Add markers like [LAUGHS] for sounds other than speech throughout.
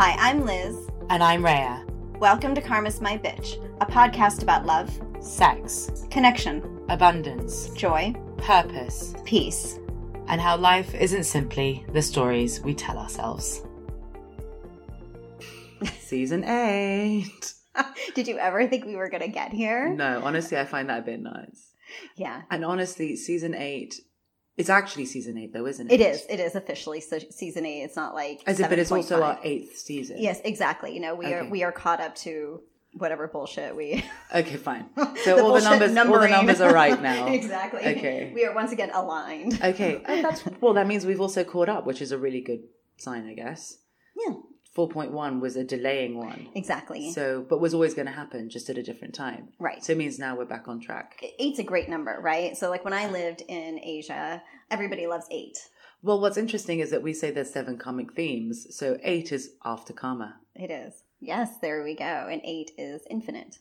Hi, I'm Liz. And I'm Rhea. Welcome to Karma's My Bitch, a podcast about love, Sex, connection, abundance, joy, purpose, peace. and how life isn't simply the stories we tell ourselves. Season eight. [LAUGHS] Did you ever think we were going to get here? No, honestly, I find that a bit nice. Yeah. And honestly, season eight, it's actually season eight though, isn't it? It is. It is officially so season eight. It's not like As it, but it's also 7.5. our eighth season. Yes, exactly. You know, we are we are caught up to whatever bullshit we. [LAUGHS] Okay, fine. The [LAUGHS] So all the numbers, all the numbers are right now. [LAUGHS] exactly. Okay. We are once again aligned. Okay, oh, that's well. That means we've also caught up, which is a really good sign, I guess. Yeah. Four point one was a delaying one, Exactly. so but was always going to happen, just at a different time. Right. So it means now we're back on track. Eight's a great number, right? So like when I lived in Asia, everybody loves eight. Well, what's interesting is that we say there's seven karmic themes, so eight is after karma. It is. Yes, there we go. And eight is infinite.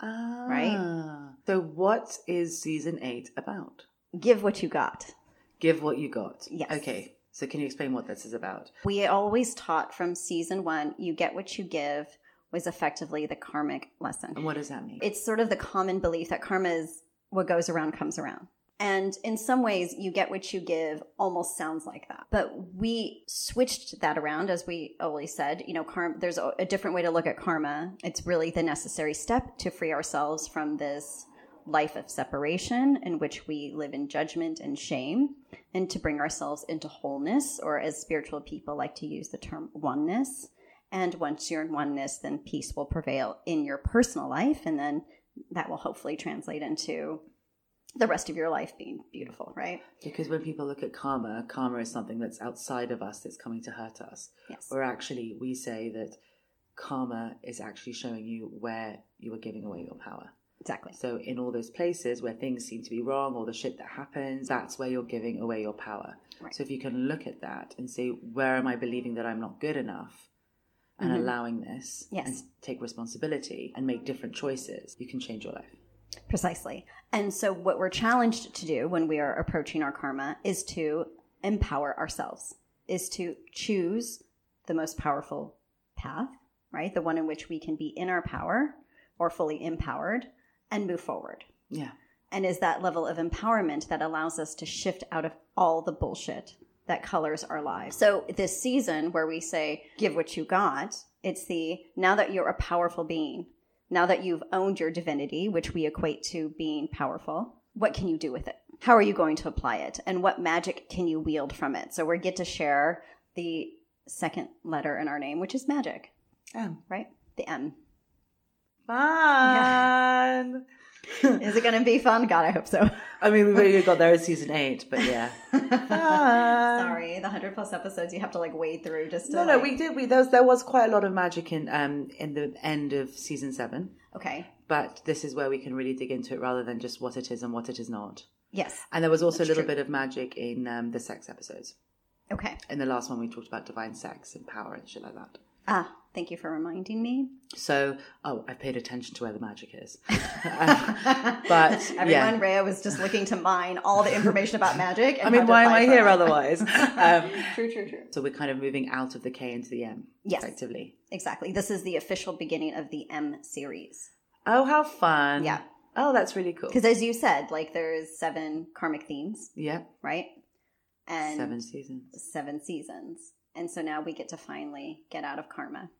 Ah. Right? So, what is season eight about? Give what you got. Give what you got. Yes. Okay. So, can you explain what this is about? We always taught from season one, you get what you give was effectively the karmic lesson. And what does that mean? It's sort of the common belief that karma is what goes around comes around. And in some ways, you get what you give almost sounds like that. But we switched that around, as we always said. You know, karma, there's a, a different way to look at karma. It's really the necessary step to free ourselves from this life of separation in which we live in judgment and shame, and to bring ourselves into wholeness, or as spiritual people like to use the term oneness. And once you're in oneness, then peace will prevail in your personal life, and then that will hopefully translate into the rest of your life being beautiful, right? because when people look at karma, karma is something that's outside of us that's coming to hurt us. Yes. Or actually, we say that karma is actually showing you where you are giving away your power. Exactly. So, in all those places where things seem to be wrong or the shit that happens, that's where you're giving away your power. Right. So, if you can look at that and say, where am I believing that I'm not good enough? And allowing this Mm-hmm. Yes. and take responsibility and make different choices, you can change your life. Precisely. And so, what we're challenged to do when we are approaching our karma is to empower ourselves, is to choose the most powerful path, right? The one in which we can be in our power or fully empowered and move forward. Yeah. and is that level of empowerment that allows us to shift out of all the bullshit that colors our lives. So this season where we say give what you got, it's the now that you're a powerful being, now that you've owned your divinity, which we equate to being powerful, what can you do with it? How are you going to apply it? And what magic can you wield from it? So we get to share the second letter in our name, which is magic, Um, right? The M. fun. [LAUGHS] Is it going to be fun? God, I hope so. I mean, we've already got there in season eight, but yeah. [LAUGHS] Sorry, the hundred plus episodes you have to like wade through just to. No, no, like- we did. We there was, there was quite a lot of magic in um in the end of season seven, Okay. but this is where we can really dig into it rather than just what it is and what it is not. Yes. And there was also a little true. bit of magic in um, the sex episodes. Okay. In the last one, we talked about divine sex and power and shit like that. Ah, thank you for reminding me. So, oh, I paid attention to where the magic is. [LAUGHS] but [LAUGHS] Everyone, yeah, Rhea was just looking to mine all the information about magic. And I mean, why am I here otherwise? um, [LAUGHS] True, true, true. so we're kind of moving out of the K into the M, Yes. effectively. Exactly. This is the official beginning of the M series. Oh, how fun! Yeah. Oh, that's really cool. Because as you said, like there's seven karmic themes, Yeah, right? And seven seasons. seven seasons. And so now we get to finally get out of karma.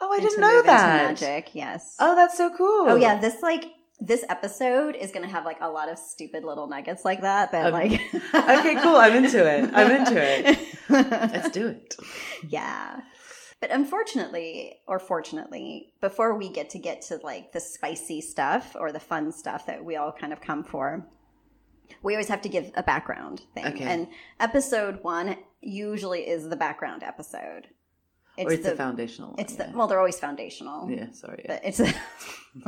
Oh, I didn't know that. magic, yes. Oh, that's so cool. Oh yeah, this like this episode is gonna have like a lot of stupid little nuggets like that. That Um, like [LAUGHS] okay, cool. I'm into it. I'm into it. [LAUGHS] Let's do it. yeah. But unfortunately, or fortunately, before we get to get to like the spicy stuff or the fun stuff that we all kind of come for, we always have to give a background thing. Okay. And episode one usually is the background episode. Or it's the, foundational one. It's yeah. the well, they're always foundational. yeah, sorry. But it's [LAUGHS]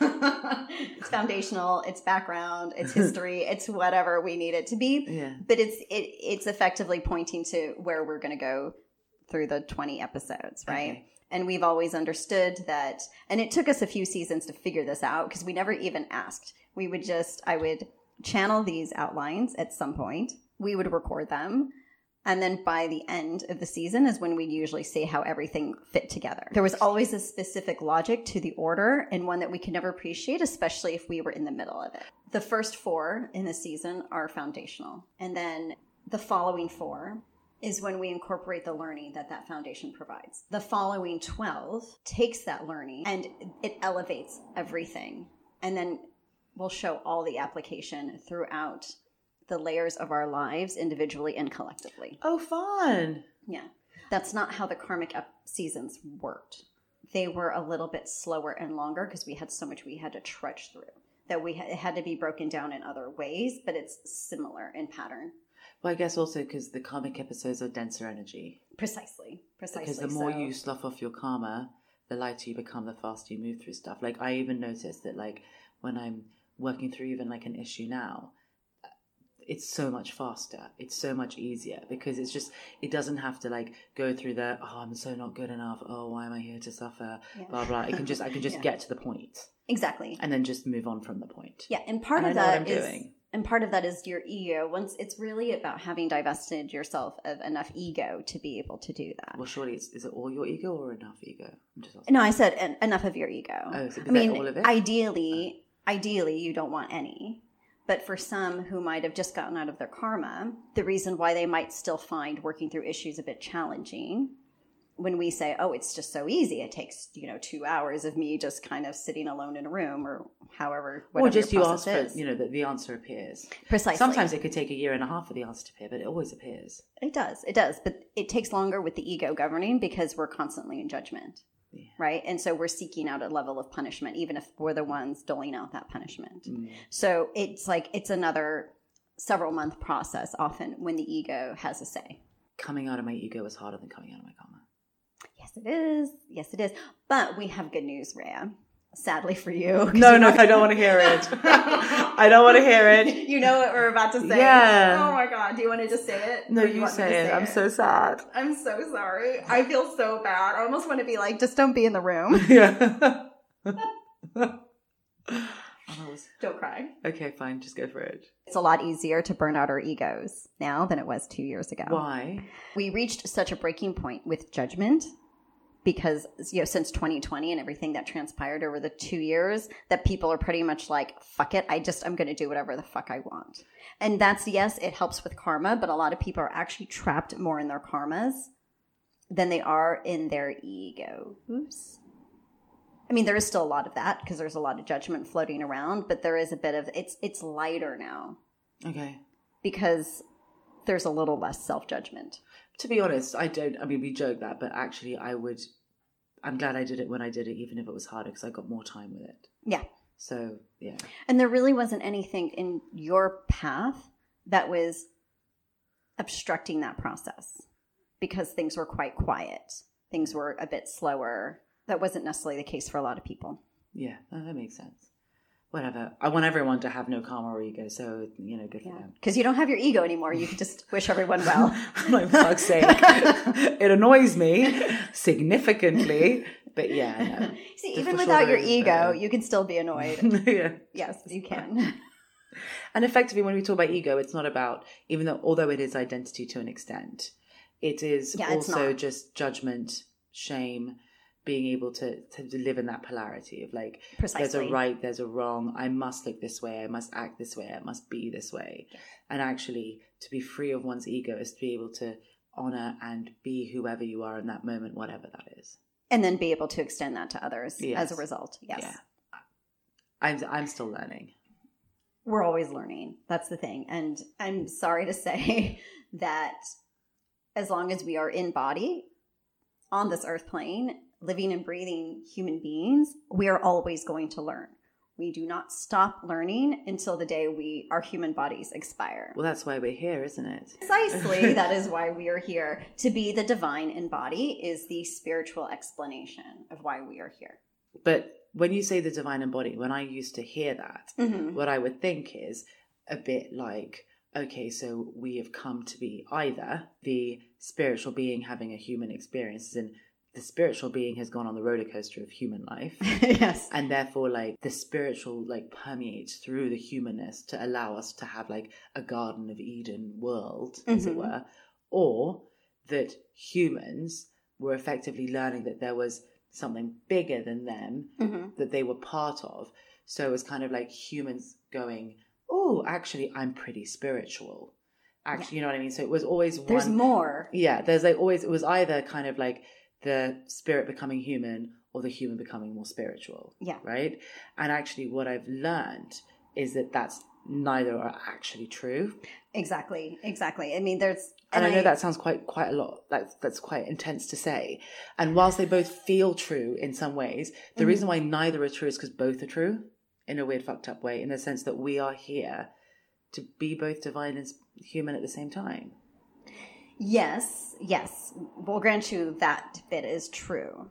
it's foundational, it's background, it's [LAUGHS] history, it's whatever we need it to be. Yeah. But it's it it's effectively pointing to where we're going to go through the 20 episodes, right? Okay. And we've always understood that and it took us a few seasons to figure this out because we never even asked. We would just I would channel these outlines at some point. We would record them And then by the end of the season is when we usually see how everything fit together. There was always a specific logic to the order and one that we could never appreciate, especially if we were in the middle of it. The first four in the season are foundational. And then the following four is when we incorporate the learning that that foundation provides. The following 12 takes that learning and it elevates everything. And then we'll show all the application throughout the layers of our lives individually and collectively. Oh, fun. Yeah. That's not how the karmic ep- seasons worked. They were a little bit slower and longer because we had so much we had to trudge through that we ha- it had to be broken down in other ways, but it's similar in pattern. Well, I guess also because the karmic episodes are denser energy. Precisely. Precisely. Because the more so. you slough off your karma, the lighter you become, the faster you move through stuff. Like I even noticed that, like when I'm working through even like an issue now, it's so much faster. It's so much easier because it's just it doesn't have to like go through the oh I'm so not good enough. Oh why am I here to suffer? Yeah. Blah blah. It can just I can just [LAUGHS] Yeah. get to the point Exactly. and then just move on from the point. Yeah, and part And of I know what that I'm is doing. and part of that is your ego. Once it's really about having divested yourself of enough ego to be able to do that. Well, surely it's is it all your ego or enough ego? I'm just. No, I said en- enough of your ego. Oh, so I mean, all of it? ideally, oh. ideally, you don't want any. But for some who might have just gotten out of their karma, the reason why they might still find working through issues a bit challenging, when we say, "Oh, it's just so easy," it takes you know two hours of me just kind of sitting alone in a room, or however, whatever. Or just you ask process for you know that the answer appears. precisely. Sometimes it could take a year and a half for the answer to appear, but it always appears. It does. It does. But it takes longer with the ego governing because we're constantly in judgment. Yeah. Right. And so we're seeking out a level of punishment, even if we're the ones doling out that punishment. Mm. So it's like it's another several month process often when the ego has a say. Coming out of my ego is harder than coming out of my karma. Yes, it is. Yes, it is. But we have good news, Rhea. Sadly for you. No, no, [LAUGHS] I don't want to hear it. I don't want to hear it. [LAUGHS] you know what we're about to say. Yeah. Oh my god. Do you want to just say it? No, you to say it. I'm so sad. I'm so sorry. I feel so bad. I almost want to be like, just don't be in the room. [LAUGHS] Yeah. Don't cry. okay, fine. Just go for it. It's a lot easier to burn out our egos now than it was two years ago. Why? We reached such a breaking point with judgment because, you know, since 2020 and everything that transpired over the two years, that people are pretty much like, fuck it. I just, I'm going to do whatever the fuck I want. And that's, yes, it helps with karma, but a lot of people are actually trapped more in their karmas than they are in their egos. I mean, there is still a lot of that because there's a lot of judgment floating around, but there is a bit of it's it's lighter now Okay. because there's a little less self judgment. To be honest, I don't. I mean, we joke that, but actually, I would. I'm glad I did it when I did it, even if it was harder, because I got more time with it. Yeah. So yeah, And there really wasn't anything in your path that was obstructing that process because things were quite quiet. Things were a bit slower. That wasn't necessarily the case for a lot of people. yeah, that makes sense. Whatever. I want everyone to have no karma or ego, so you know, good for them. Because you don't have your ego anymore. You can just wish everyone well. [LAUGHS] like fuck's sake, it annoys me significantly. But yeah, know. [LAUGHS] See, even without your ego, you can still be annoyed. [LAUGHS] yeah. yes, you can. And effectively, when we talk about ego, it's not about even though although it is identity to an extent, it is Yeah, also just judgment, shame, being able to to live in that polarity of like there's a right, there's a wrong. I must look this way. I must act this way. I must be this way. And actually, to be free of one's ego is to be able to honor and be whoever you are in that moment, whatever that is. And then be able to extend that to others Yes. as a result. Yes. Yeah. I'm I'm still learning. we're always learning. That's the thing. And I'm sorry to [LAUGHS] say that as long as we are in body on this earth plane, living and breathing human beings, we are always going to learn. We do not stop learning until the day we our human bodies expire. Well, that's why we're here, isn't it? Precisely, [LAUGHS] that is why we are here. To be the divine in body is the spiritual explanation of why we are here. But when you say the divine embodied, when I used to hear that, Mhm. what I would think is a bit like, okay, so we have come to be either the spiritual being having a human experience, and the spiritual being has gone on the roller coaster of human life. [LAUGHS] yes. And therefore, like the spiritual, like permeates through the humanness to allow us to have like a Garden of Eden world, as it Mhm. were, or that humans were effectively learning that there was something bigger than them hmm that they were part of. So it was kind of like humans going, "Oh, actually, I'm pretty spiritual." Actually, you know what I mean. So it was always There's one. more. Yeah, there's like always. It was either kind of like the spirit becoming human or the human becoming more spiritual. Yeah. Right. And actually, what I've learned is that that's neither are actually true. Exactly. Exactly. I mean, there's. And, I know that sounds quite quite a lot. Like that's quite intense to say. And whilst they both feel true in some ways, the Mhm. reason why neither are true is because both are true in a weird fucked up way. In the sense that we are here to be both divine and human at the same time. Yes, yes. We'll grant you that bit is true.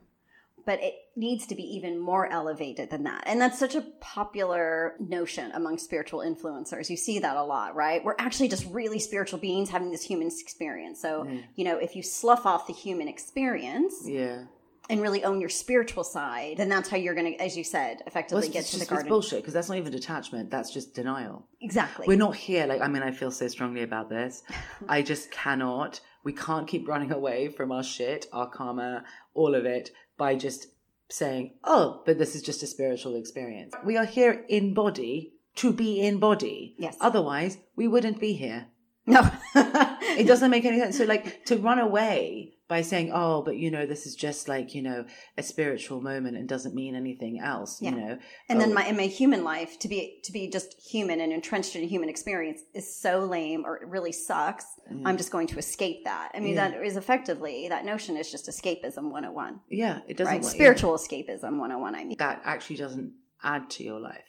But it needs to be even more elevated than that. And that's such a popular notion among spiritual influencers. You see that a lot, right? We're actually just really spiritual beings having this human experience. So, Mm. you know, if you slough off the human experience Yeah. And really own your spiritual side, then that's how you're going to, as you said, Well, effectively it's get to the garden. it's bullshit because that's not even detachment. That's just denial. Exactly. We're not here. Like, I mean, I feel so strongly about this. [LAUGHS] I just cannot. We can't keep running away from our shit, our karma, all of it by just saying, oh, but this is just a spiritual experience. We are here in body to be in body. Yes. Otherwise, we wouldn't be here. no. [LAUGHS] It doesn't make any sense. So, like, to run away by saying, oh, but you know, this is just like, you know, a spiritual moment and doesn't mean anything else, Yeah. you know. And then Oh, my in my human life to be to be just human and entrenched in a human experience is so lame or it really sucks. Mm. I'm just going to escape that. I mean Yeah. that is effectively that notion is just escapism 101. yeah, it doesn't Right? want- Spiritual escapism 101 I mean. That actually doesn't add to your life.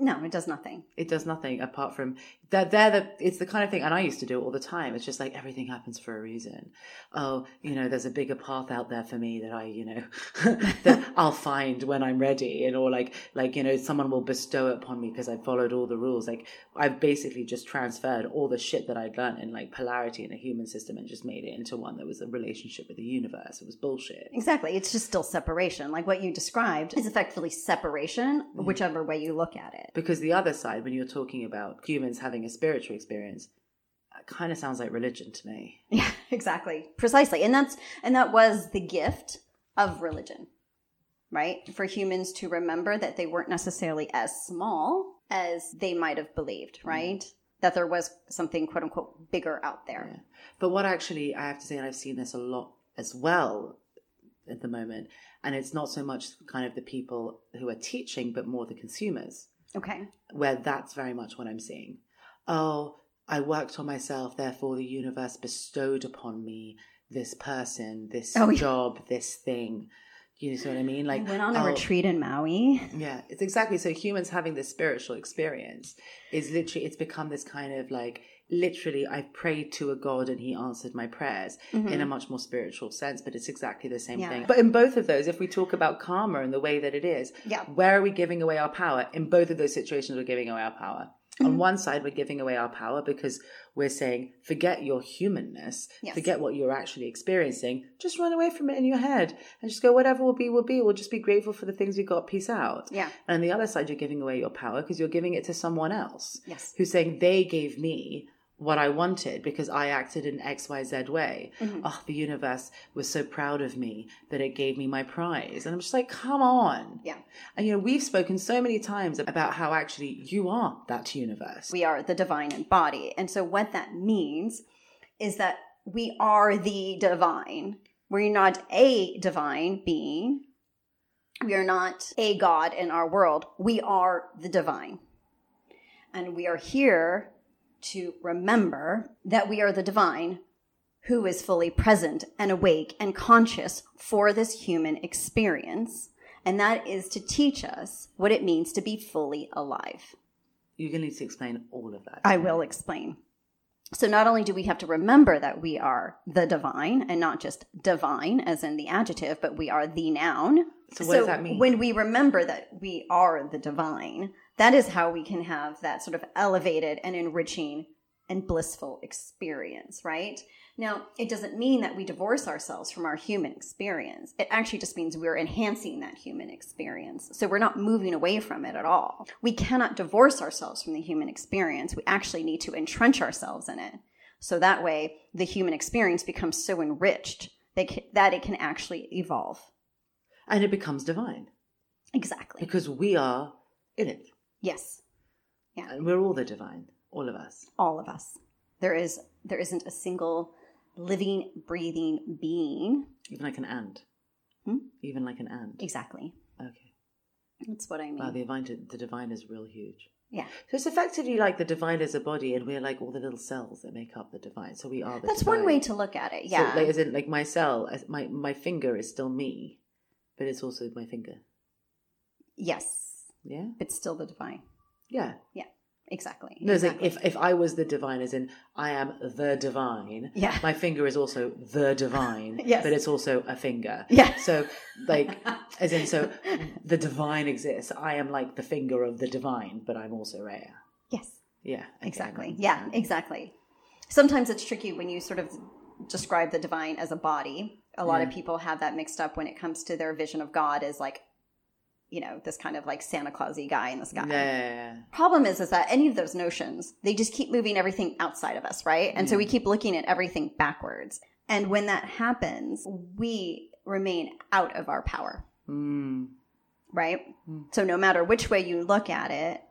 No, it does nothing. It does nothing apart from that. They're the. It's the kind of thing, and I used to do it all the time. It's just like everything happens for a reason. Oh, you know, there's a bigger path out there for me that I, you know, [LAUGHS] that I'll find when I'm ready, and or like, like you know, someone will bestow it upon me because I followed all the rules. Like I've basically just transferred all the shit that I'd learned in like polarity in a human system and just made it into one that was a relationship with the universe. It was bullshit. Exactly. It's just still separation. Like what you described is effectively separation, Mm. whichever way you look at it. Because the other side, when you're talking about humans having a spiritual experience, uh, kind of sounds like religion to me. [LAUGHS] Yeah, exactly. Precisely. And that's and that was the gift of religion. Right? For humans to remember that they weren't necessarily as small as they might have believed, mm-hmm. right? That there was something quote unquote bigger out there. Yeah. But what actually I have to say, and I've seen this a lot as well at the moment, and it's not so much kind of the people who are teaching, but more the consumers, Okay. where that's very much what I'm seeing. Oh, I worked on myself, therefore the universe bestowed upon me this person, this Oh, yeah. job, this thing. You know what I mean? Like Like went on a oh, retreat in Maui. Yeah, it's exactly so. Humans having this spiritual experience is literally, it's become this kind of like, literally, I prayed to a God and he answered my prayers in a much more spiritual sense, but it's exactly the same Mm-hmm. Yeah. thing. But in both of those, if we talk about karma and the way that it is, Yeah. where are we giving away our power? In both of those situations, we're giving away our power. On Mm-hmm. one side, we're giving away our power because we're saying, forget your humanness, Yes. forget what you're actually experiencing, just run away from it in your head and just go, whatever will be, will be. We'll just be grateful for the things we got. Peace out. Yeah. And on the other side, you're giving away your power because you're giving it to someone else Yes. who's saying they gave me what I wanted because I acted in XYZ way. Mm-hmm. Oh, the universe was so proud of me that it gave me my prize. And I'm just like, come on. Yeah. And you know, we've spoken so many times about how actually you are that universe. We are the divine in body. And so what that means is that we are the divine. We're not a divine being. We are not a God in our world. We are the divine. And we are here to remember that we are the divine who is fully present and awake and conscious for this human experience. And that is to teach us what it means to be fully alive. You're going to need to explain all of that. I will explain. So, not only do we have to remember that we are the divine and not just divine as in the adjective, but we are the noun. So what does that mean? When we remember that we are the divine, that is how we can have that sort of elevated and enriching and blissful experience, right? Now, it doesn't mean that we divorce ourselves from our human experience. It actually just means we're enhancing that human experience. So we're not moving away from it at all. We cannot divorce ourselves from the human experience. We actually need to entrench ourselves in it So that way, the human experience becomes so enriched that, it can actually evolve. And it becomes divine Exactly. because we are in it. Yes. Yeah. And we're all the divine, all of us. All of us. There is there isn't a single living, breathing being. Even like an ant. Hmm? Even like an ant. Exactly. Okay. That's what I mean. Wow, the divine, the divine is real huge. yeah. So it's effectively like the divine is a body, and we're like all the little cells that make up the divine. So we are the. That's divine. one way to look at it. Yeah. So, like, as in, like my cell, my my finger is still me, but it's also my finger. yes. Yeah. It's still the divine. Yeah. Yeah. Exactly. No, exactly. like if if I was the divine, as in I am the divine. Yeah. My finger is also the divine. [LAUGHS] Yes. But it's also a finger. Yeah. So like, [LAUGHS] as in, so the divine exists. I am like the finger of the divine, but I'm also Rhea. Yes. Yeah. okay, Exactly. Yeah, exactly. Sometimes it's tricky when you sort of describe the divine as a body. A lot of mm. people have that mixed up when it comes to their vision of God as like, you know, this kind of like Santa Clausy guy in the sky. Yeah, yeah, yeah. Problem is, is that any of those notions, they just keep moving everything outside of us, right? And so we keep looking at everything backwards. And when that happens, we remain out of our power, Mm. right? So no matter which way you look at it,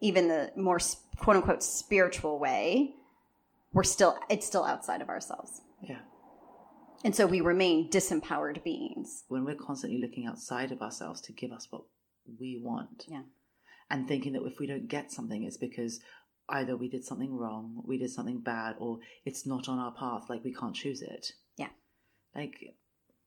even the more quote unquote spiritual way, we're still, it's still outside of ourselves. Yeah. And so we remain disempowered beings. When we're constantly looking outside of ourselves to give us what we want. Yeah. And thinking that if we don't get something, it's because either we did something wrong, we did something bad, or it's not on our path, like we can't choose it. Yeah. Like,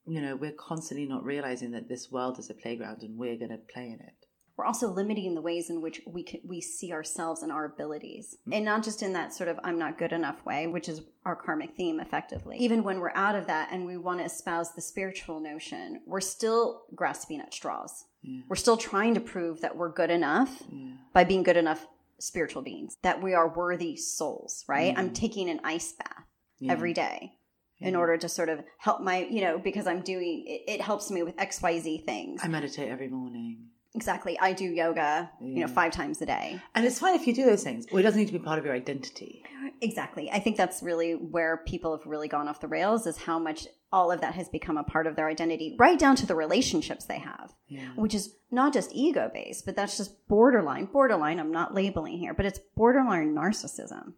you know, we're constantly not realizing that this world is a playground and we're going to play in it. We're also limiting the ways in which we can, we see ourselves and our abilities mm-hmm. and not just in that sort of i'm not good enough way which is our karmic theme effectively even when we're out of that and we want to espouse the spiritual notion we're still grasping at straws Yeah. we're still trying to prove that we're good enough Yeah. by being good enough spiritual beings that we are worthy souls right i'm mm-hmm. taking an ice bath Yeah. every day in order to sort of help my you know because i'm doing it, it helps me with xyz things I meditate every morning. Exactly. I do yoga, you know, five times a day. And it's fine if you do those things. Well, it doesn't need to be part of your identity. Exactly. I think that's really where people have really gone off the rails is how much all of that has become a part of their identity, right down to the relationships they have, Yeah. which is not just ego based, but that's just borderline, borderline. I'm not labeling here, but it's borderline narcissism.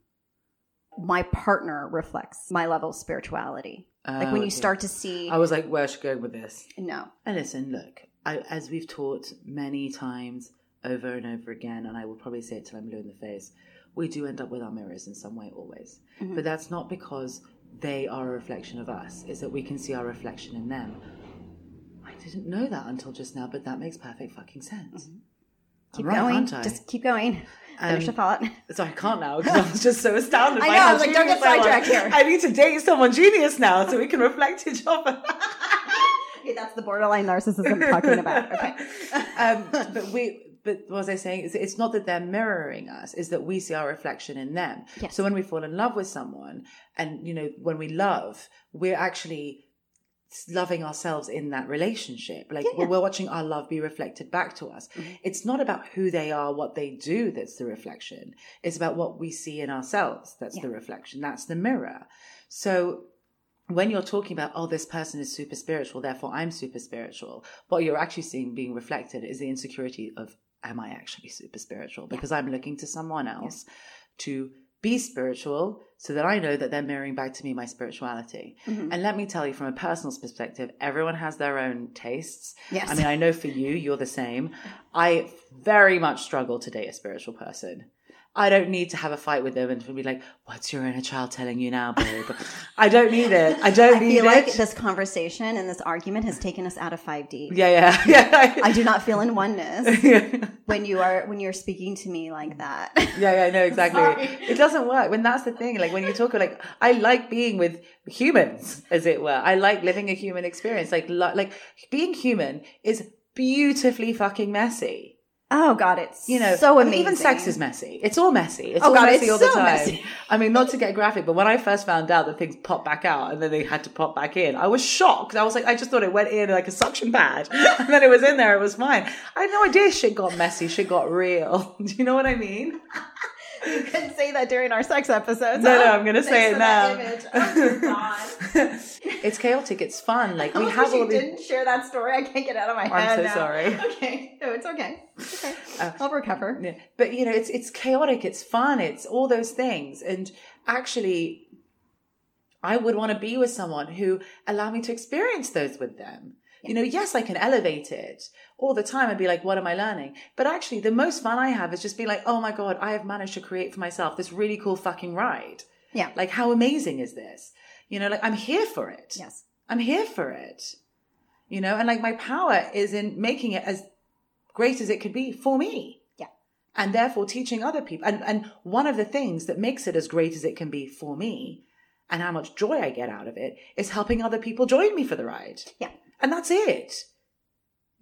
My partner reflects my level of spirituality. like when Oh, you okay. start to see, I was like, where's she going with this? no, And listen, look, I, as we've taught many times over and over again, and I will probably say it till I'm blue in the face, we do end up with our mirrors in some way always. Mm-hmm. But that's not because they are a reflection of us, is that we can see our reflection in them. I didn't know that until just now, but that makes perfect fucking sense. Mm-hmm. keep right, going. Just keep going. Finish Um, the thought. So I can't now because I was just so astounded I by know, I was like, don't get sidetracked here. I need to date someone genius now so we can reflect each other. [LAUGHS] Okay, that's the borderline narcissism I'm talking about. [LAUGHS] Okay. um, but we, but what was I saying? It's, it's not that they're mirroring us; is that we see our reflection in them. Yes. So when we fall in love with someone, and you know, when we love, we're actually loving ourselves in that relationship. Like we're, we're watching our love be reflected back to us. It's not about who they are, what they do. That's the reflection. It's about what we see in ourselves. That's the reflection. That's the mirror. So when you're talking about, oh, this person is super spiritual, therefore I'm super spiritual, what you're actually seeing being reflected is the insecurity of, am I actually super spiritual? Because I'm looking to someone else to be spiritual so that I know that they're mirroring back to me my spirituality. Mm-hmm. And let me tell you from a personal perspective, everyone has their own tastes. Yes. I mean, I know for you, you're the same. I very much struggle to date a spiritual person. I don't need to have a fight with them and be like, "What's your inner child telling you now, babe?" I don't need it. I [LAUGHS] don't need it. I need feel it. like this conversation and this argument has taken us out of 5D. yeah, yeah, [LAUGHS] yeah. I do not feel in oneness [LAUGHS] yeah, when you are when you're speaking to me like that. yeah, yeah, no, exactly. Sorry. It doesn't work. When that's the thing, like when you talk, like I like being with humans, as it were. I like living a human experience. Like, like being human is beautifully fucking messy. Oh God, it's you know, so I mean, amazing. even sex is messy. It's all messy. It's Oh, all God, messy it's all the so time. messy. I mean, not to get graphic, but when I first found out that things pop back out and then they had to pop back in, I was shocked. I was like, I just thought it went in like a suction pad, [LAUGHS] and then it was in there. It was fine. I had no idea shit got messy. Shit got real. [LAUGHS] Do you know what I mean? [LAUGHS] you couldn't say that during our sex episodes. No, no, I'm going to say it now. Oh, God. [LAUGHS] it's chaotic. It's fun. [LAUGHS] Like we have all. You these... didn't share that story. I can't get it out of my head. I'm so now. sorry. [LAUGHS] Okay, no, it's okay. It's okay. Uh, I'll recover. Yeah. But you know, it's it's chaotic, it's fun, it's all those things. And actually I would want to be with someone who allow me to experience those with them. You know, yes, I can elevate it all the time and be like, what am I learning? But actually the most fun I have is just being like, oh my God, I have managed to create for myself this really cool fucking ride. Yeah. Like how amazing is this? You know, like I'm here for it. Yes. I'm here for it. You know, and like my power is in making it as great as it could be for me. Yeah. And therefore teaching other people. And and one of the things that makes it as great as it can be for me and how much joy I get out of it is helping other people join me for the ride. Yeah. And that's it.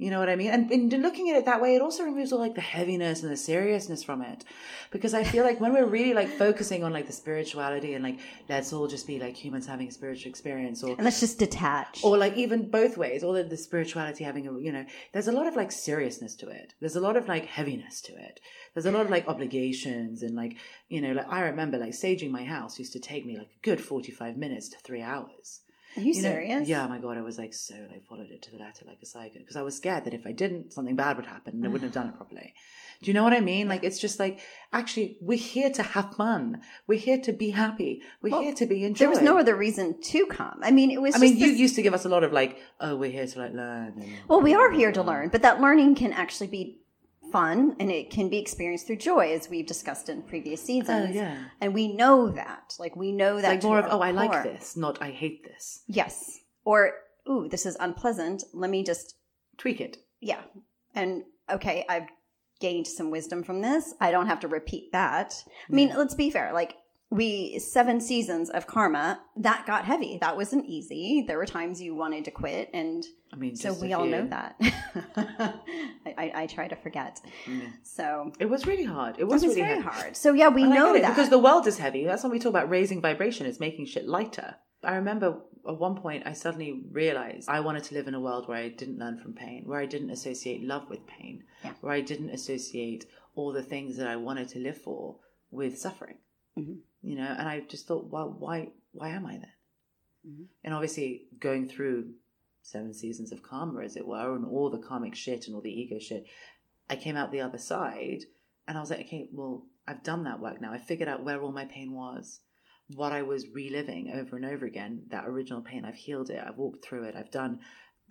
You know what I mean? And, and looking at it that way, it also removes all like the heaviness and the seriousness from it. Because I feel like when we're really like focusing on like the spirituality and like, let's all just be like humans having a spiritual experience or And let's just detach. or like even both ways or the, the spirituality having a you know there's a lot of like seriousness to it there's a lot of like heaviness to it there's a lot of like obligations and like you know like i remember like saging my house used to take me like a good 45 minutes to three hours Are you, you know? serious? yeah my god i was like so like followed it to the letter like a psycho because i was scared that if i didn't something bad would happen and i wouldn't have done it properly do you know what i mean like it's just like actually we're here to have fun we're here to be happy we're Well, here to be enjoyed There was no other reason to come. I mean, it was I mean, you this- used to give us a lot of like, oh, we're here to like learn. Well, we are here to learn, but that learning can actually be fun and it can be experienced through joy, as we've discussed in previous seasons. Oh, yeah. And we know that. Like, we know It's that. like more of, oh, I like this, not I hate this. Yes. Or, ooh, this is unpleasant. Let me just, Tweak it. yeah. And, okay, I've gained some wisdom from this. I don't have to repeat that. I mean, let's be fair. Like, we, seven seasons of karma, that got heavy. That wasn't easy. There were times you wanted to quit and, I mean, So we all few. know that. [LAUGHS] I, I, I try to forget. Yeah. So It was really hard. It it was, was really very hard. hard. So yeah, we And know that because the world is heavy. That's when we talk about raising vibration. It's making shit lighter. I remember at one point I suddenly realized I wanted to live in a world where I didn't learn from pain, where I didn't associate love with pain, Yeah. where I didn't associate all the things that I wanted to live for with suffering. Mhm. You know, and I just thought, well, why, why am I then? Mhm. And obviously, going through seven seasons of karma, as it were, and all the karmic shit and all the ego shit, I came out the other side and I was like, okay, well, I've done that work now. I figured out where all my pain was, what I was reliving over and over again. That original pain, I've healed it. I've walked through it. I've done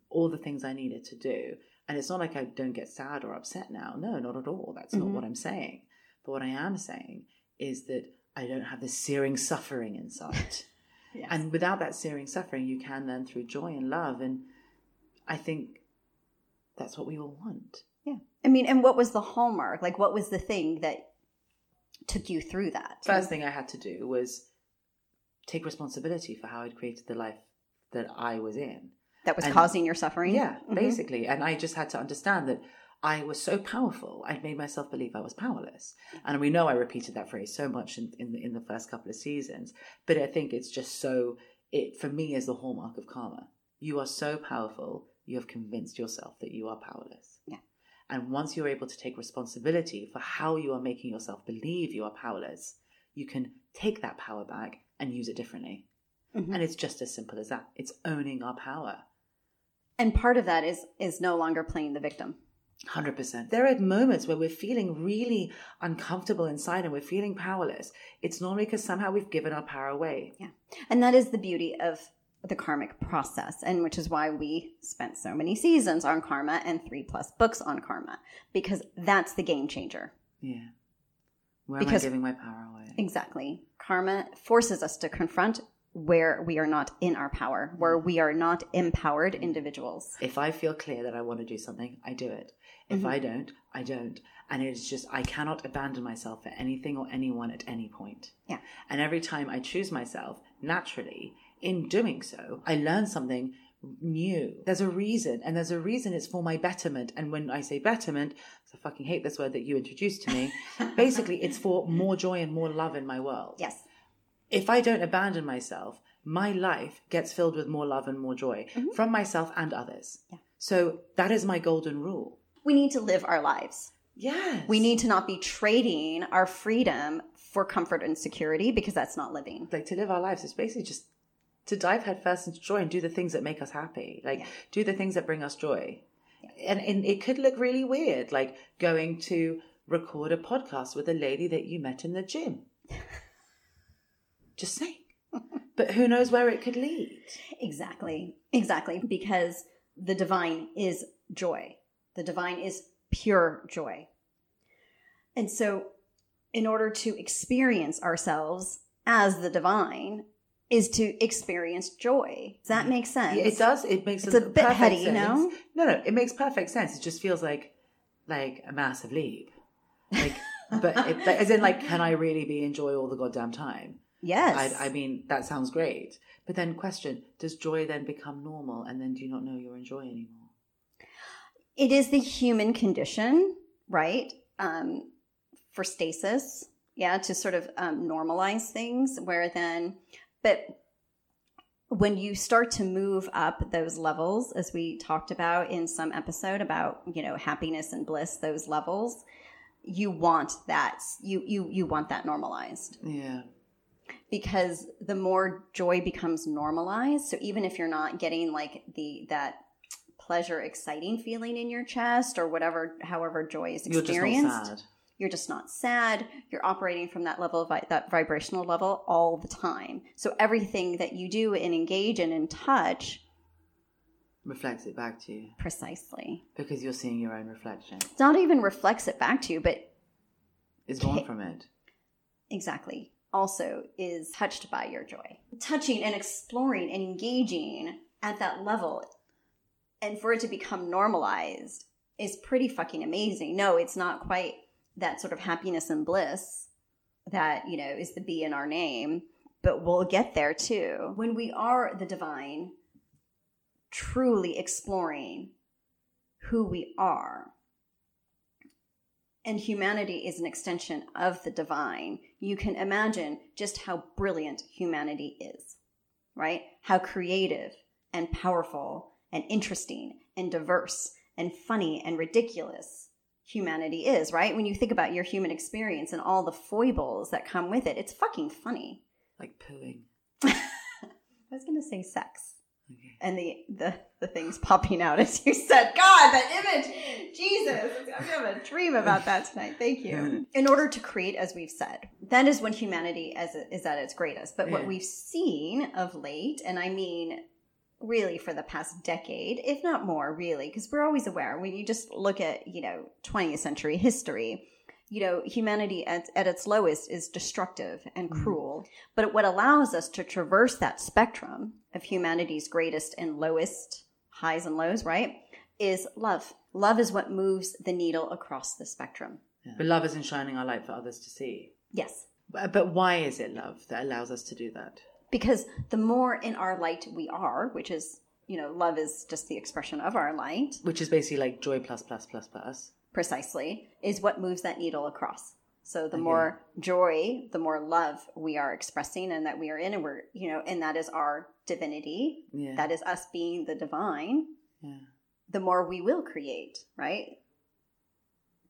all the things I needed to do. And it's not like I don't get sad or upset now. No, not at all. That's not Mhm. what I'm saying. But what I am saying is that I don't have this searing suffering inside. [LAUGHS] Yes. And without that searing suffering, you can then through joy and love. And I think that's what we all want. yeah. I mean, and what was the hallmark? Like, what was the thing that took you through that? First thing I had to do was take responsibility for how I'd created the life that I was in. that was and- causing your suffering. Yeah, Mhm. basically. And I just had to understand that I was so powerful. I'd made myself believe I was powerless. And we know I repeated that phrase so much in, in, the, in the first couple of seasons. But I think it's just so, it for me is the hallmark of karma. You are so powerful, you have convinced yourself that you are powerless. Yeah. And once you're able to take responsibility for how you are making yourself believe you are powerless, you can take that power back and use it differently. Mhm. And it's just as simple as that. It's owning our power. And part of that is is no longer playing the victim. Hundred percent. There are moments where we're feeling really uncomfortable inside and we're feeling powerless. It's normally because somehow we've given our power away. Yeah. And that is the beauty of the karmic process, and which is why we spent so many seasons on karma and three plus books on karma, because that's the game changer. Yeah. Where Because- am I giving my power away? Exactly. Karma forces us to confront where we are not in our power, where we are not empowered individuals. If I feel clear that I want to do something, I do it. If Mhm. I don't, I don't. And it's just, I cannot abandon myself for anything or anyone at any point. Yeah. And every time I choose myself, naturally, in doing so, I learn something new. There's a reason, and there's a reason it's for my betterment. And when I say betterment, I fucking hate this word that you introduced to me, [LAUGHS] basically it's for more joy and more love in my world Yes. If I don't abandon myself, my life gets filled with more love and more joy Mhm. from myself and others. Yeah. So that is my golden rule. We need to live our lives. Yes. We need to not be trading our freedom for comfort and security because that's not living. Like to live our lives is basically just to dive headfirst into joy and do the things that make us happy. Like Yeah. do the things that bring us joy. And, and it could look really weird, like going to record a podcast with a lady that you met in the gym. [LAUGHS] Just saying. but who knows where it could lead? Exactly. Exactly. Because the divine is joy. The divine is pure joy. And so, in order to experience ourselves as the divine, is to experience joy. Does that make sense? Yeah, it does. It makes It's a bit perfect heady, sense. no? No, no, it makes perfect sense. It just feels like like a massive leap. Like, but it, but as in, like, can I really be enjoy all the goddamn time? Yes. I, I mean, that sounds great. But then, question: Does joy then become normal, and then do you not know you're in joy anymore? it is the human condition, right? Um, for stasis, yeah, to sort of um, normalize things, where then, but when you start to move up those levels, as we talked about in some episode about you know happiness and bliss, those levels, you want that you you you want that normalized Yeah, because the more joy becomes normalized so even if you're not getting like the that pleasure exciting feeling in your chest or whatever however joy is experienced. you're just experienced not sad. you're just not sad you're operating from that level of vi- that vibrational level all the time so everything that you do and engage in and touch Reflects it back to you precisely because you're seeing your own reflection. it's not even reflects it back to you but It's born from it. exactly also is touched by your joy. Touching and exploring and engaging at that level and for it to become normalized is pretty fucking amazing. No, it's not quite that sort of happiness and bliss that, you know, is the B in our name, but we'll get there too. When we are the divine, truly exploring who we are, and humanity is an extension of the divine, you can imagine just how brilliant humanity is, right? How creative and powerful and interesting and diverse and funny and ridiculous humanity is, right? When you think about your human experience and all the foibles that come with it, it's fucking funny. Like pooing. [LAUGHS] I was going to say sex Okay. and the, the the things popping out as you said. God, that image, Jesus! I'm having a dream about that tonight. Thank you. In order to create, as we've said, that is when humanity as is at its greatest. But what we've seen of late, and I mean, really for the past decade, if not more, really, because we're always aware when you just look at you know 20th century history. You know, humanity at, at its lowest is destructive and mm-hmm. cruel. But what allows us to traverse that spectrum of humanity's greatest and lowest highs and lows, right, is love. Love is what moves the needle across the spectrum. Yeah. But love isn't shining our light for others to see. Yes. But, but why is it love that allows us to do that? Because the more in our light we are, which is, you know, love is just the expression of our light, Which is basically like joy plus plus plus plus. Precisely, is what moves that needle across. So the Okay. more joy, the more love we are expressing and that we are in, and we're, you know, and that is our divinity. Yeah. That is us being the divine. yeah. the more we will create, right?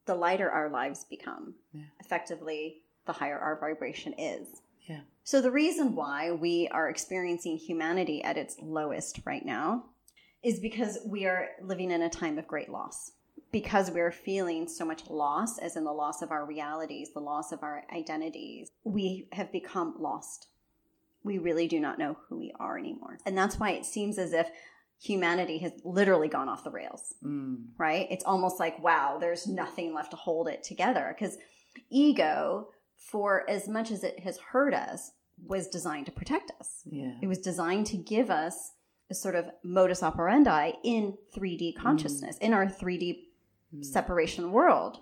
The lighter our lives become. Yeah. Effectively, the higher our vibration is. Yeah. So, the reason why we are experiencing humanity at its lowest right now is because we are living in a time of great loss. Because we're feeling so much loss, as in the loss of our realities, the loss of our identities, we have become lost. We really do not know who we are anymore. And that's why it seems as if humanity has literally gone off the rails Mm. right? It's almost like, wow, there's nothing left to hold it together. Because ego, for as much as it has hurt us, was designed to protect us. Yeah. It was designed to give us a sort of modus operandi in 3D consciousness, in our 3D Hmm. separation world.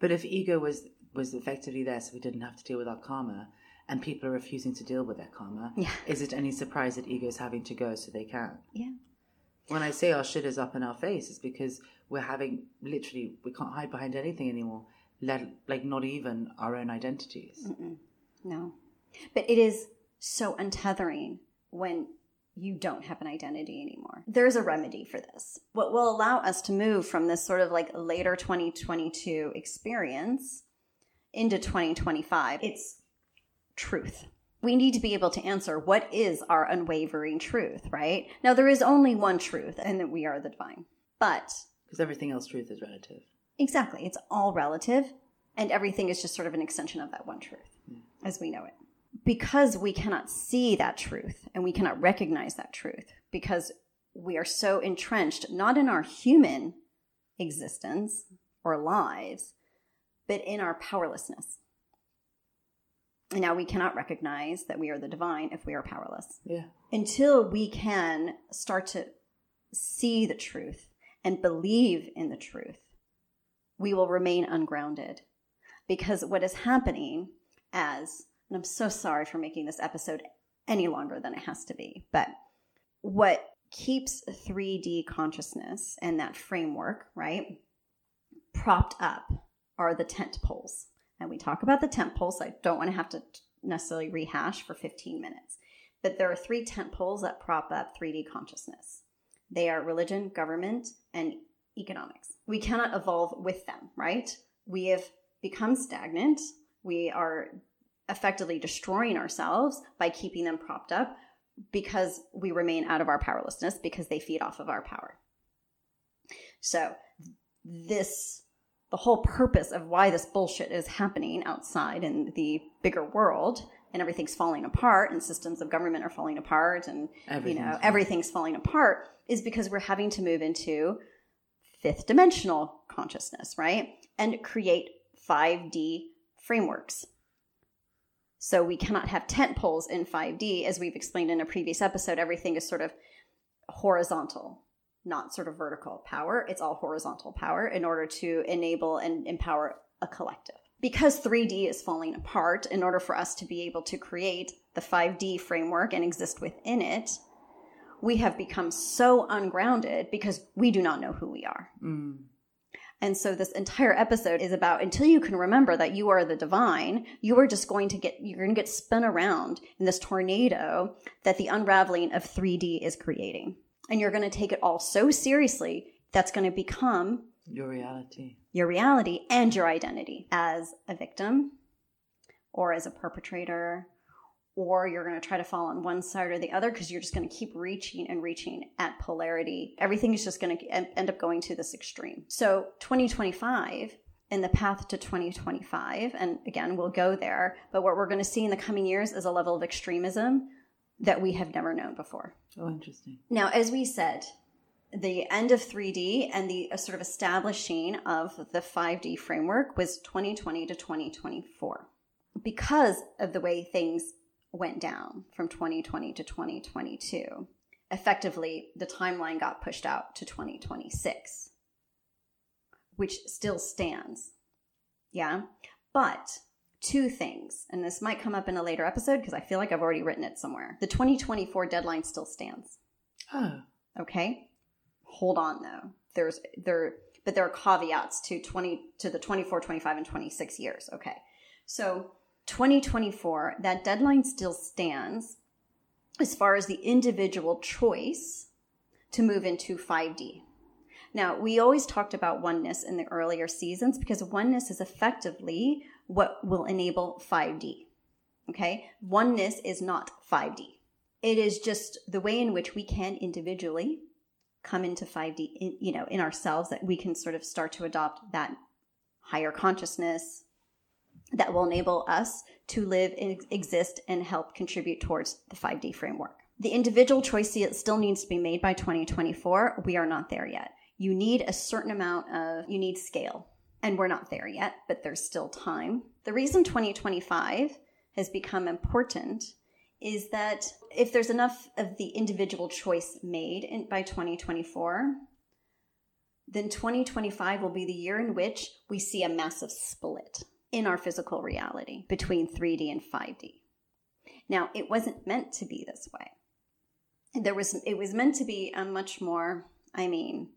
But if ego was was effectively there, so we didn't have to deal with our karma, and people are refusing to deal with their karma, Yeah. is it any surprise that ego is having to go so they can? Yeah. When I say our shit is up in our face, it's because we're having literally we can't hide behind anything anymore. Let like not even our own identities. No. But it is so untethering when you don't have an identity anymore. There's a remedy for this. What will allow us to move from this sort of like later 2022 experience into 2025, it's truth. We need to be able to answer what is our unwavering truth, right? Now, there is only one truth, and that we are the divine. But Because everything else, truth is relative. exactly, it's all relative, and everything is just sort of an extension of that one truth hmm. as we know it. Because we cannot see that truth and we cannot recognize that truth, because we are so entrenched not in our human existence or lives, but in our powerlessness. And now we cannot recognize that we are the divine if we are powerless. Yeah. Until we can start to see the truth and believe in the truth, we will remain ungrounded. Because what is happening as, and I'm so sorry for making this episode any longer than it has to be, but what keeps 3D consciousness and that framework, right, propped up are the tent poles. And we talk about the tent poles. I don't want to have to necessarily rehash for 15 minutes. But there are three tent poles that prop up 3D consciousness they are religion, government, and economics. We cannot evolve with them, right? We have become stagnant. We are effectively destroying ourselves by keeping them propped up because we remain out of our powerlessness because they feed off of our power. So, this the whole purpose of why this bullshit is happening outside in the bigger world and everything's falling apart and systems of government are falling apart and you know falling- everything's falling apart is because we're having to move into fifth dimensional consciousness, right? And create 5D frameworks. So we cannot have tent poles in 5D as we've explained in a previous episode everything is sort of horizontal not sort of vertical power. It's all horizontal power in order to enable and empower a collective. Because 3D is falling apart, in order for us to be able to create the 5D framework and exist within it, we have become so ungrounded because we do not know who we are. Mm. And so this entire episode is about until you can remember that you are the divine, you are just going to get you're going to get spun around in this tornado that the unraveling of 3D is creating. And you're going to take it all so seriously that's going to become Your reality. your reality and your identity as a victim or as a perpetrator or you're going to try to fall on one side or the other because you're just going to keep reaching and reaching at polarity everything is just going to end up going to this extreme so 2025 and the path to 2025 and again we'll go there but what we're going to see in the coming years is a level of extremism that we have never known before Oh, interesting. now, as we said, the end of 3D and the uh, sort of establishing of the 5D framework was 2020 to 2024. Because of the way things went down from 2020 to 2022, effectively the timeline got pushed out to 2026, which still stands. Yeah. But two things, and this might come up in a later episode because I feel like I've already written it somewhere. The 2024 deadline still stands. Oh, Okay. Hold on though. There's there but there are caveats to 20 to the 24, 25 and 26 years. Okay. So 2024, that deadline still stands as far as the individual choice to move into 5D. Now, we always talked about oneness in the earlier seasons because oneness is effectively what will enable 5D. Okay? Oneness is not 5D. It is just the way in which we can individually come into 5D, in, you know, in ourselves that we can sort of start to adopt that higher consciousness that will enable us to live and exist and help contribute towards the 5D framework. The individual choice still needs to be made by 2024. We are not there yet. You need a certain amount of, you need scale. And we're not there yet, but there's still time. The reason 2025 has become important is that if there's enough of the individual choice made in, by 2024, then 2025 will be the year in which we see a massive split in our physical reality between 3D and 5D. Now, it wasn't meant to be this way. There was it was meant to be a much more, I mean,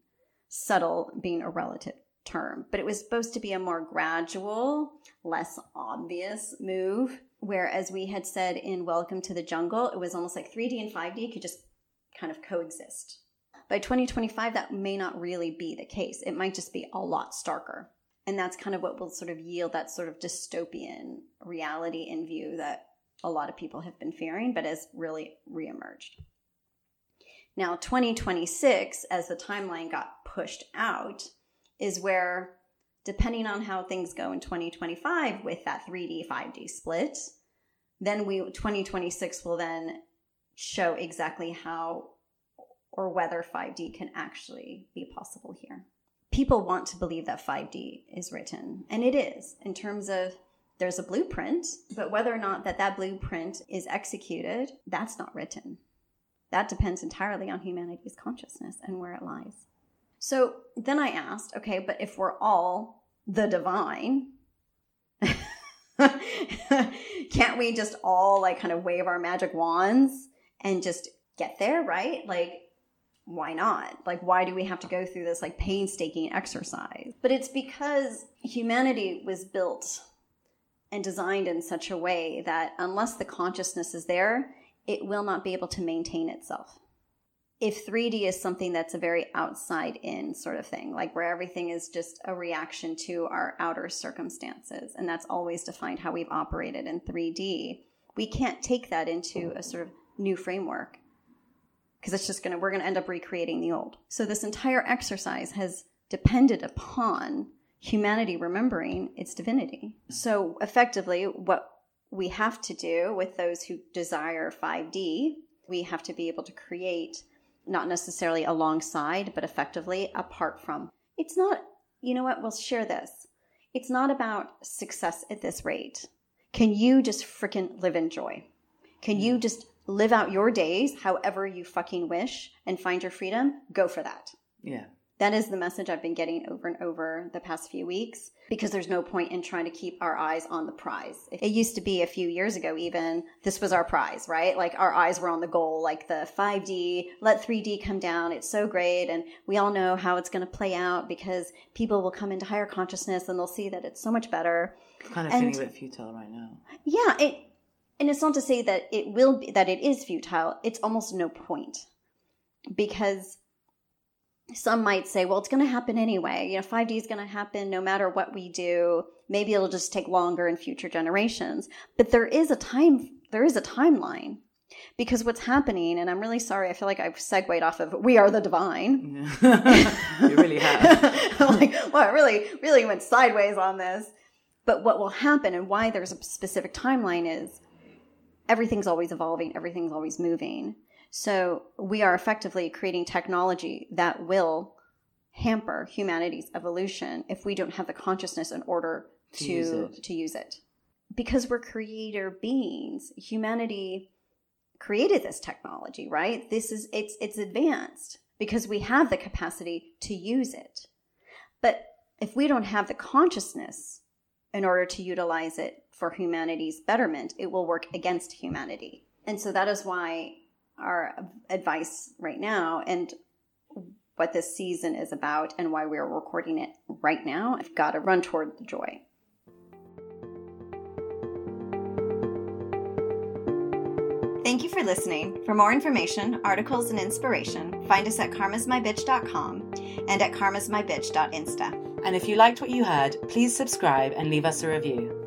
subtle being a relative term, but it was supposed to be a more gradual, less obvious move. Where, as we had said in Welcome to the Jungle, it was almost like 3D and 5D could just kind of coexist. By 2025, that may not really be the case. It might just be a lot starker. And that's kind of what will sort of yield that sort of dystopian reality in view that a lot of people have been fearing, but has really reemerged. Now, 2026, as the timeline got pushed out, is where, depending on how things go in 2025 with that 3D 5D split, then we 2026 will then show exactly how or whether 5D can actually be possible here. People want to believe that 5D is written, and it is in terms of there's a blueprint, but whether or not that that blueprint is executed, that's not written. That depends entirely on humanity's consciousness and where it lies. So then I asked, okay, but if we're all the divine, [LAUGHS] can't we just all like kind of wave our magic wands and just get there, right? Like, why not? Like, why do we have to go through this like painstaking exercise? But it's because humanity was built and designed in such a way that unless the consciousness is there, it will not be able to maintain itself. If 3D is something that's a very outside in sort of thing, like where everything is just a reaction to our outer circumstances, and that's always defined how we've operated in 3D, we can't take that into a sort of new framework because it's just going to, we're going to end up recreating the old. So this entire exercise has depended upon humanity remembering its divinity. So effectively, what we have to do with those who desire 5D, we have to be able to create not necessarily alongside, but effectively apart from. It's not, you know what, we'll share this. It's not about success at this rate. Can you just freaking live in joy? Can you mm. just live out your days however you fucking wish and find your freedom? Go for that. Yeah. That is the message I've been getting over and over the past few weeks because there's no point in trying to keep our eyes on the prize. It used to be a few years ago, even this was our prize, right? Like our eyes were on the goal, like the 5D, let 3D come down. It's so great. And we all know how it's going to play out because people will come into higher consciousness and they'll see that it's so much better. Kind of And- feeling a bit futile right now. Yeah. It, and it's not to say that it will be, that it is futile. It's almost no point because some might say, well, it's going to happen anyway. You know, 5D is going to happen no matter what we do. Maybe it'll just take longer in future generations. But there is a time, there is a timeline. Because what's happening, and I'm really sorry, I feel like I've segued off of We Are the Divine. [LAUGHS] you really have. I'm [LAUGHS] like, well, I really, really went sideways on this. But what will happen and why there's a specific timeline is everything's always evolving, everything's always moving. So we are effectively creating technology that will hamper humanity's evolution if we don't have the consciousness in order To to use it. to use it. Because we're creator beings, humanity created this technology, right? This is it's it's advanced because we have the capacity to use it. But if we don't have the consciousness in order to utilize it for humanity's betterment, it will work against humanity. And so that is why our advice right now and what this season is about and why we're recording it right now, I've got to run toward the joy. Thank you for listening. For more information, articles, and inspiration, find us at karmasmybitch.com and at karmasmybitch.insta. And if you liked what you heard, please subscribe and leave us a review.